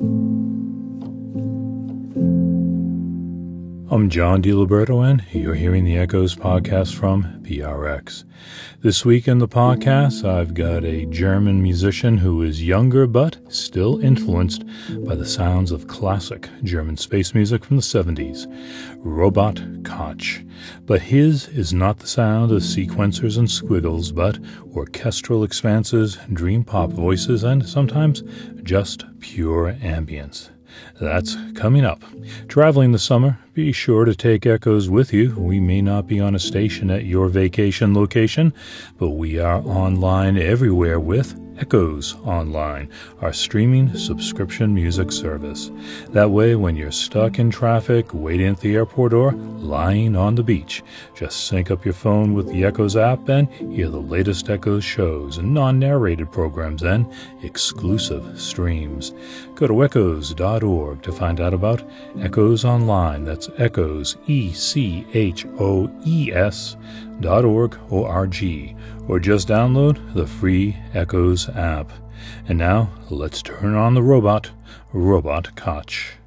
thank you I'm John DiLiberto, and you're hearing the Echoes podcast from PRX. This week in the podcast, I've got a German musician who is younger but still influenced by the sounds of classic German space music from the 70s, Robot Koch. But his is not the sound of sequencers and squiggles, but orchestral expanses, dream pop voices, and sometimes just pure ambience. That's coming up. Traveling this summer, be sure to take Echoes with you. We may not be on a station at your vacation location, but we are online everywhere with Echoes Online, our streaming subscription music service. That way, when you're stuck in traffic, waiting at the airport, or lying on the beach, just sync up your phone with the Echoes app and hear the latest Echoes shows non narrated programs and exclusive streams. Go to echoes.org to find out about Echoes Online. That's Echoes, E C H O E S dot org, O-R-G or just download the free Echoes app. And now, let's turn on the robot, Robot Koch.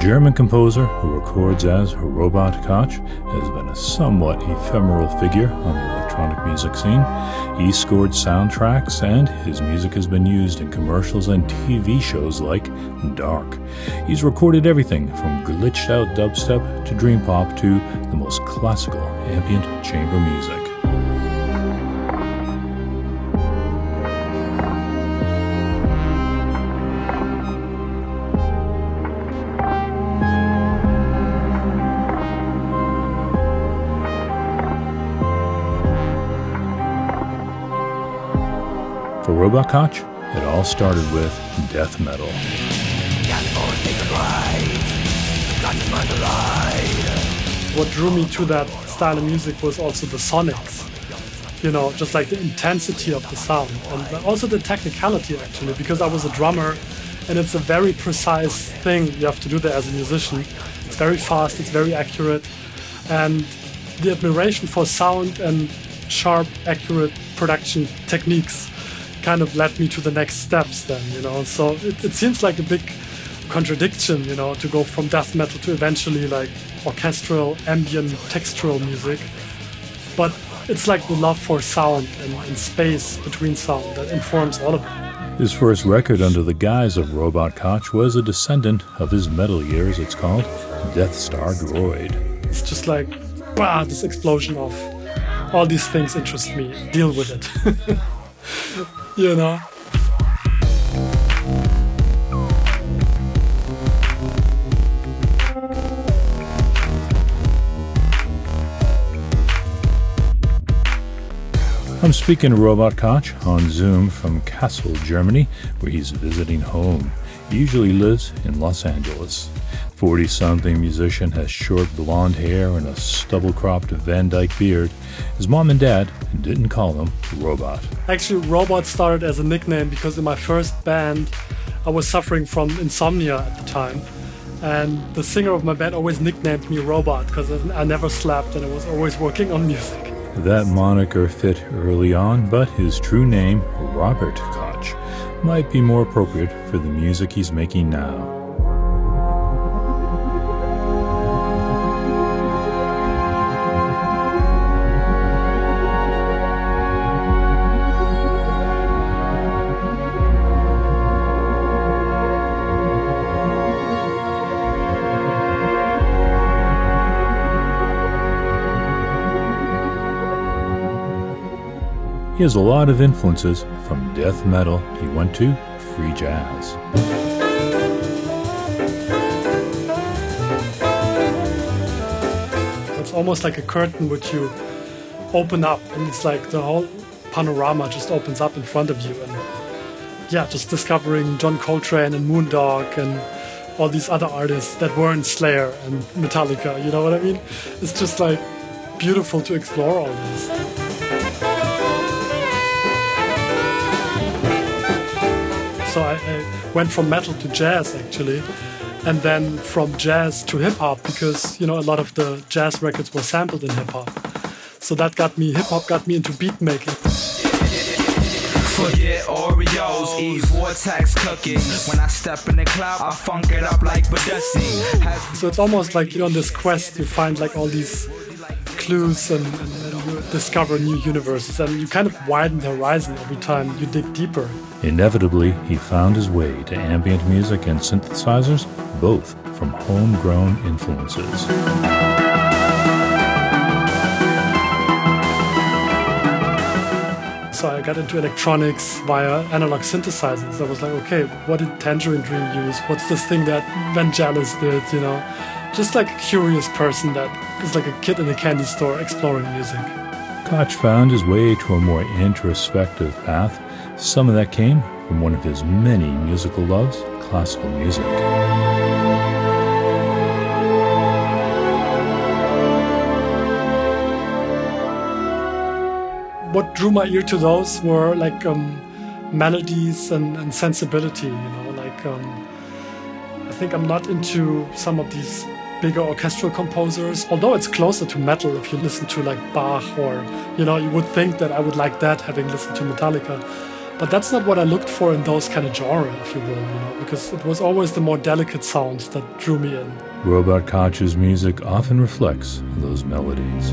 German composer who records as Robot Koch has been a somewhat ephemeral figure on the electronic music scene. He scored soundtracks, and his music has been used in commercials and TV shows like Dark. He's recorded everything from glitched out dubstep to dream pop to the most classical ambient chamber music. Robot Koch, it all started with death metal. What drew me to that style of music was also the sonics. You know, just like the intensity of the sound and also the technicality actually, because I was a drummer and it's a very precise thing you have to do there as a musician. It's very fast, it's very accurate, and the admiration for sound and sharp, accurate production techniques kind of led me to the next steps then, you know. So it, it seems like a big contradiction, you know, to go from death metal to eventually like orchestral, ambient, textural music. But it's like the love for sound and, and space between sound that informs all of it. His first record under the guise of Robot Koch was a descendant of his metal years. It's called Death Star Droid. It's just like, wow, this explosion of all these things interest me. Deal with it. I'm speaking to Robot Koch on Zoom from Kassel, Germany, where he's visiting home. Usually lives in Los Angeles. 40 something musician has short blonde hair and a stubble cropped Van Dyke beard. His mom and dad didn't call him Robot. Actually, Robot started as a nickname because in my first band, I was suffering from insomnia at the time. And the singer of my band always nicknamed me Robot because I never slept and I was always working on music. That moniker fit early on, but his true name, Robert might be more appropriate for the music he's making now. He has a lot of influences from death metal he went to free jazz. It's almost like a curtain which you open up and it's like the whole panorama just opens up in front of you and yeah, just discovering John Coltrane and Moondog and all these other artists that weren't Slayer and Metallica, you know what I mean? It's just like beautiful to explore all this. I, went from metal to jazz actually, and then from jazz to hip hop because you know a lot of the jazz records were sampled in hip hop. So that got me hip hop got me into beat making. Forget Oreos, eat vortex cooking. When I step in the club, I funk it up like Badussi. So it's almost like you're on this quest to find like all these clues and, and, you discover new universes and you kind of widen the horizon every time you dig deeper. Inevitably, he found his way to ambient music and synthesizers, both from homegrown influences. so I got into electronics via analog synthesizers. I was like, okay, what did Tangerine Dream use? What's this thing that Vangelis did, you know? Just like a curious person that is like a kid in a candy store exploring music. Koch found his way to a more introspective path. Some of that came from one of his many musical loves, classical music. what drew my ear to those were like um, melodies and, and, sensibility. You know, like um, I think I'm not into some of these bigger orchestral composers. Although it's closer to metal if you listen to like Bach or you know, you would think that I would like that having listened to Metallica. But that's not what I looked for in those kind of genre, if you will, you know, because it was always the more delicate sounds that drew me in. Robert Koch's music often reflects those melodies.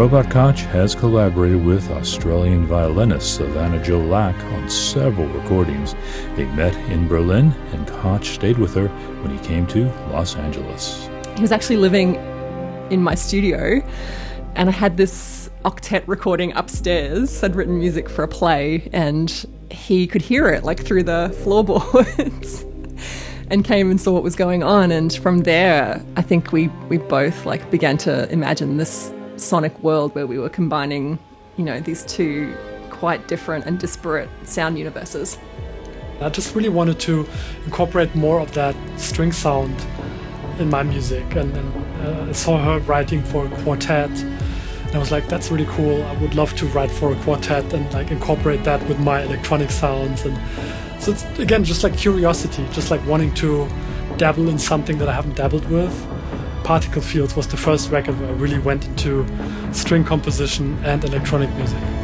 Robert Koch has collaborated with Australian violinist Savannah Jo Lack on several recordings. They met in Berlin, and Koch stayed with her when he came to Los Angeles. He was actually living in my studio, and I had this octet recording upstairs. I'd written music for a play, and he could hear it like through the floorboards. and came and saw what was going on and from there i think we we both like began to imagine this sonic world where we were combining, you know, these two quite different and disparate sound universes. I just really wanted to incorporate more of that string sound in my music, and, and uh, I saw her writing for a quartet, and I was like, "That's really cool. I would love to write for a quartet and like incorporate that with my electronic sounds." And so it's again just like curiosity, just like wanting to dabble in something that I haven't dabbled with Particle Fields was the first record where I really went into string composition and electronic music.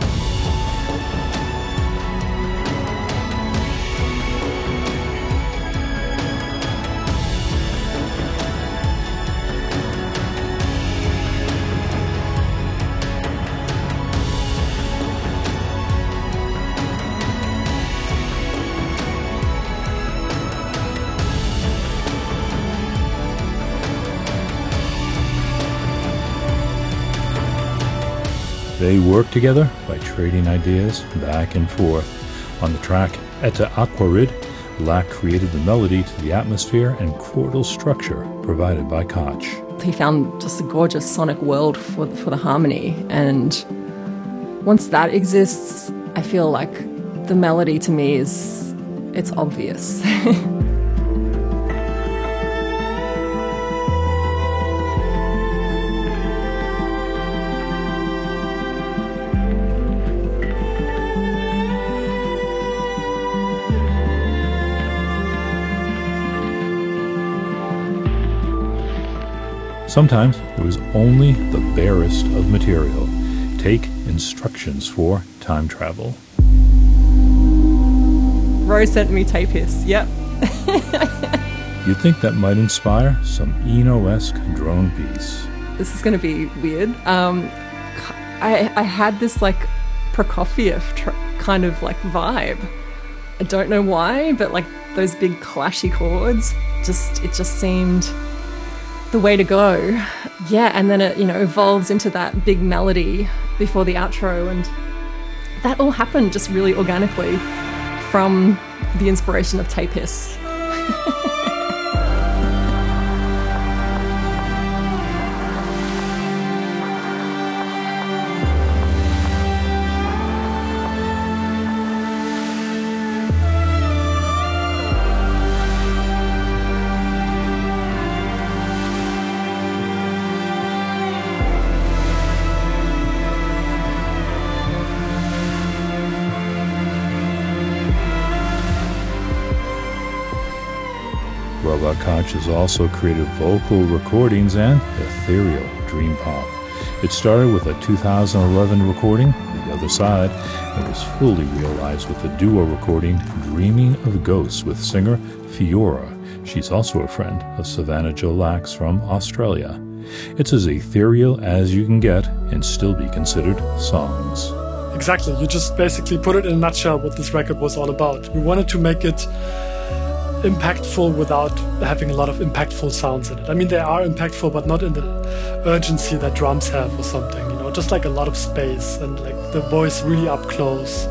They work together by trading ideas back and forth. On the track Eta Aquarid, Lack created the melody to the atmosphere and chordal structure provided by Koch. He found just a gorgeous sonic world for, for the harmony, and once that exists, I feel like the melody to me is it's obvious. Sometimes it was only the barest of material. Take instructions for time travel. Rose sent me tape hiss, yep. You'd think that might inspire some Eno esque drone piece. this is going to be weird. Um, I, I had this like Prokofiev tr- kind of like vibe. I don't know why, but like those big clashy chords, just it just seemed the way to go. Yeah, and then it you know evolves into that big melody before the outro, and that all happened just really organically from the inspiration of Tape Hiss. Koch has also created vocal recordings and ethereal dream pop. It started with a 2011 recording, The Other Side, and was fully realized with the duo recording Dreaming of Ghosts with singer Fiora. She's also a friend of Savannah Jo Lack's from Australia. It's as ethereal as you can get and still be considered songs. Exactly. You just basically put it in a nutshell what this record was all about. We wanted to make it impactful without having a lot of impactful sounds in it. I mean, they are impactful, but not in the urgency that drums have or something, you know, just like a lot of space and like the voice really up close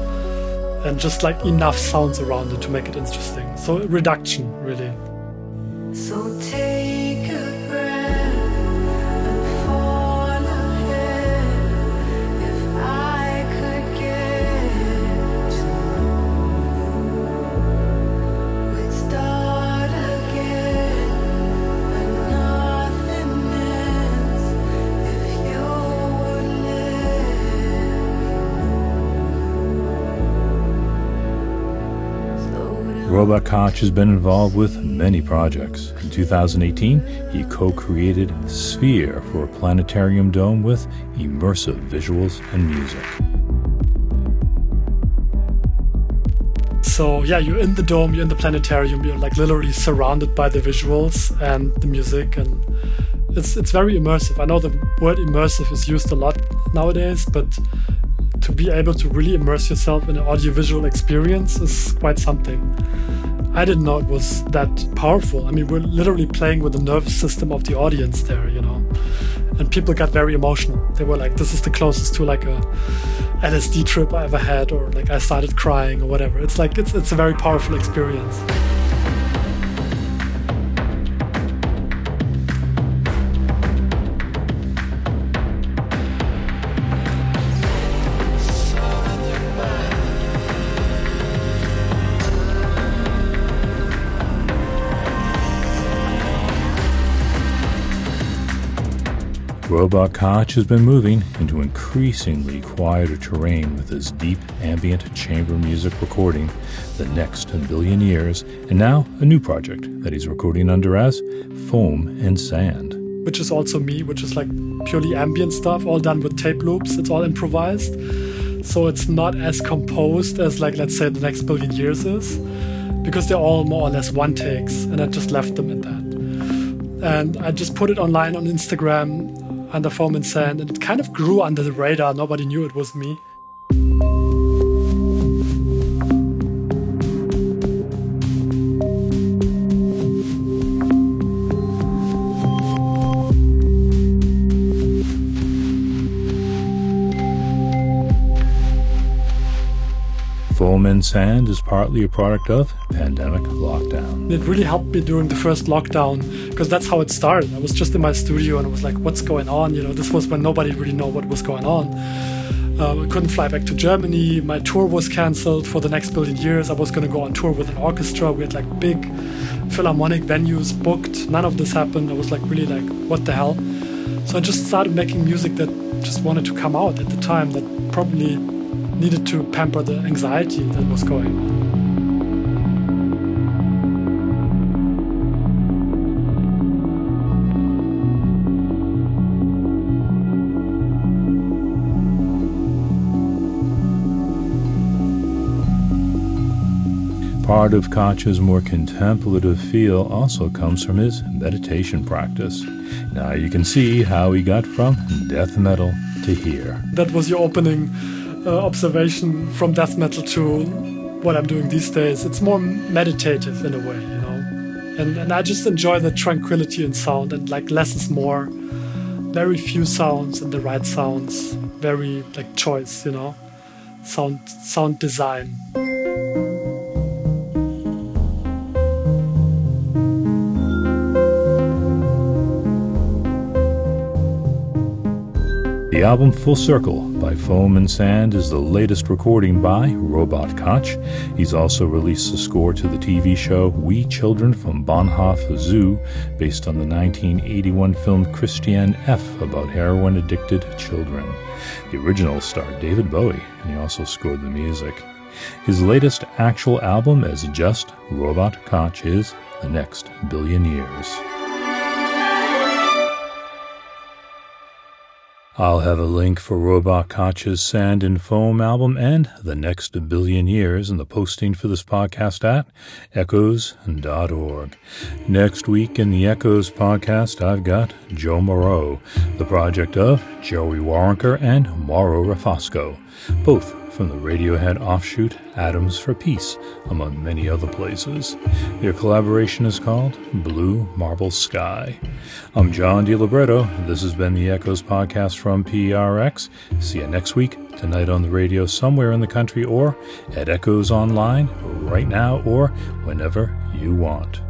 and just like enough sounds around it to make it interesting. So, reduction, really. So live Robot Koch has been involved with many projects. In 2018, he co created Sphere for a planetarium dome with immersive visuals and music. So, yeah, you're in the dome, you're in the planetarium, you're like literally surrounded by the visuals and the music, and it's, it's very immersive. I know the word immersive is used a lot nowadays, but to be able to really immerse yourself in an audiovisual experience is quite something. I didn't know it was that powerful. I mean, we're literally playing with the nervous system of the audience there, you know. And people got very emotional. They were like, "This is the closest to like a LSD trip I ever had," or like I started crying or whatever. It's like it's it's a very powerful experience. Robot Koch has been moving into increasingly quieter terrain with his deep ambient chamber music recording, The Next Billion Years, and now a new project that he's recording under as Foam and Sand. Which is also me, which is like purely ambient stuff, all done with tape loops, it's all improvised. So it's not as composed as, like, let's say, The Next Billion Years is, because they're all more or less one takes, and I just left them at that. And I just put it online on Instagram under foam and sand, and it kind of grew under the radar. Nobody knew it was me. Foam and Sand is partly a product of pandemic lockdown. It really helped me during the first lockdown because that's how it started. I was just in my studio and I was like, what's going on? You know, this was when nobody really knew what was going on. Uh, I couldn't fly back to Germany. My tour was cancelled for the next billion years. I was going to go on tour with an orchestra. We had like big philharmonic venues booked. None of this happened. I was like, really like, what the hell? So I just started making music that just wanted to come out at the time that probably needed to pamper the anxiety that was going on. Part of Koch's more contemplative feel also comes from his meditation practice. Now you can see how he got from death metal to here. That was your opening uh, observation from death metal to what I'm doing these days. It's more meditative in a way, you know. And, and I just enjoy the tranquility in sound and like less is more. Very few sounds and the right sounds. Very like choice, you know. Sound sound design. The album Full Circle by Foam and Sand is the latest recording by Robot Koch. He's also released the score to the TV show We Children from Bahnhof Zoo, based on the 1981 film Christiane F. about heroin addicted children. The original starred David Bowie, and he also scored the music. His latest actual album as just Robot Koch is The Next Billion Years. I'll have a link for Robot Koch's Sand and Foam album and The Next Billion Years in the posting for this podcast at echoes.org. Next week in the Echoes podcast, I've got Jomoro, the project of Joey Waronker and Mauro Refosco, both from the Radiohead offshoot Atoms for Peace, among many other places. Their collaboration is called Blue Marble Sky. I'm John DiLiberto. This has been the Echoes podcast from PRX. See you next week, tonight on the radio somewhere in the country, or at Echoes Online right now or whenever you want.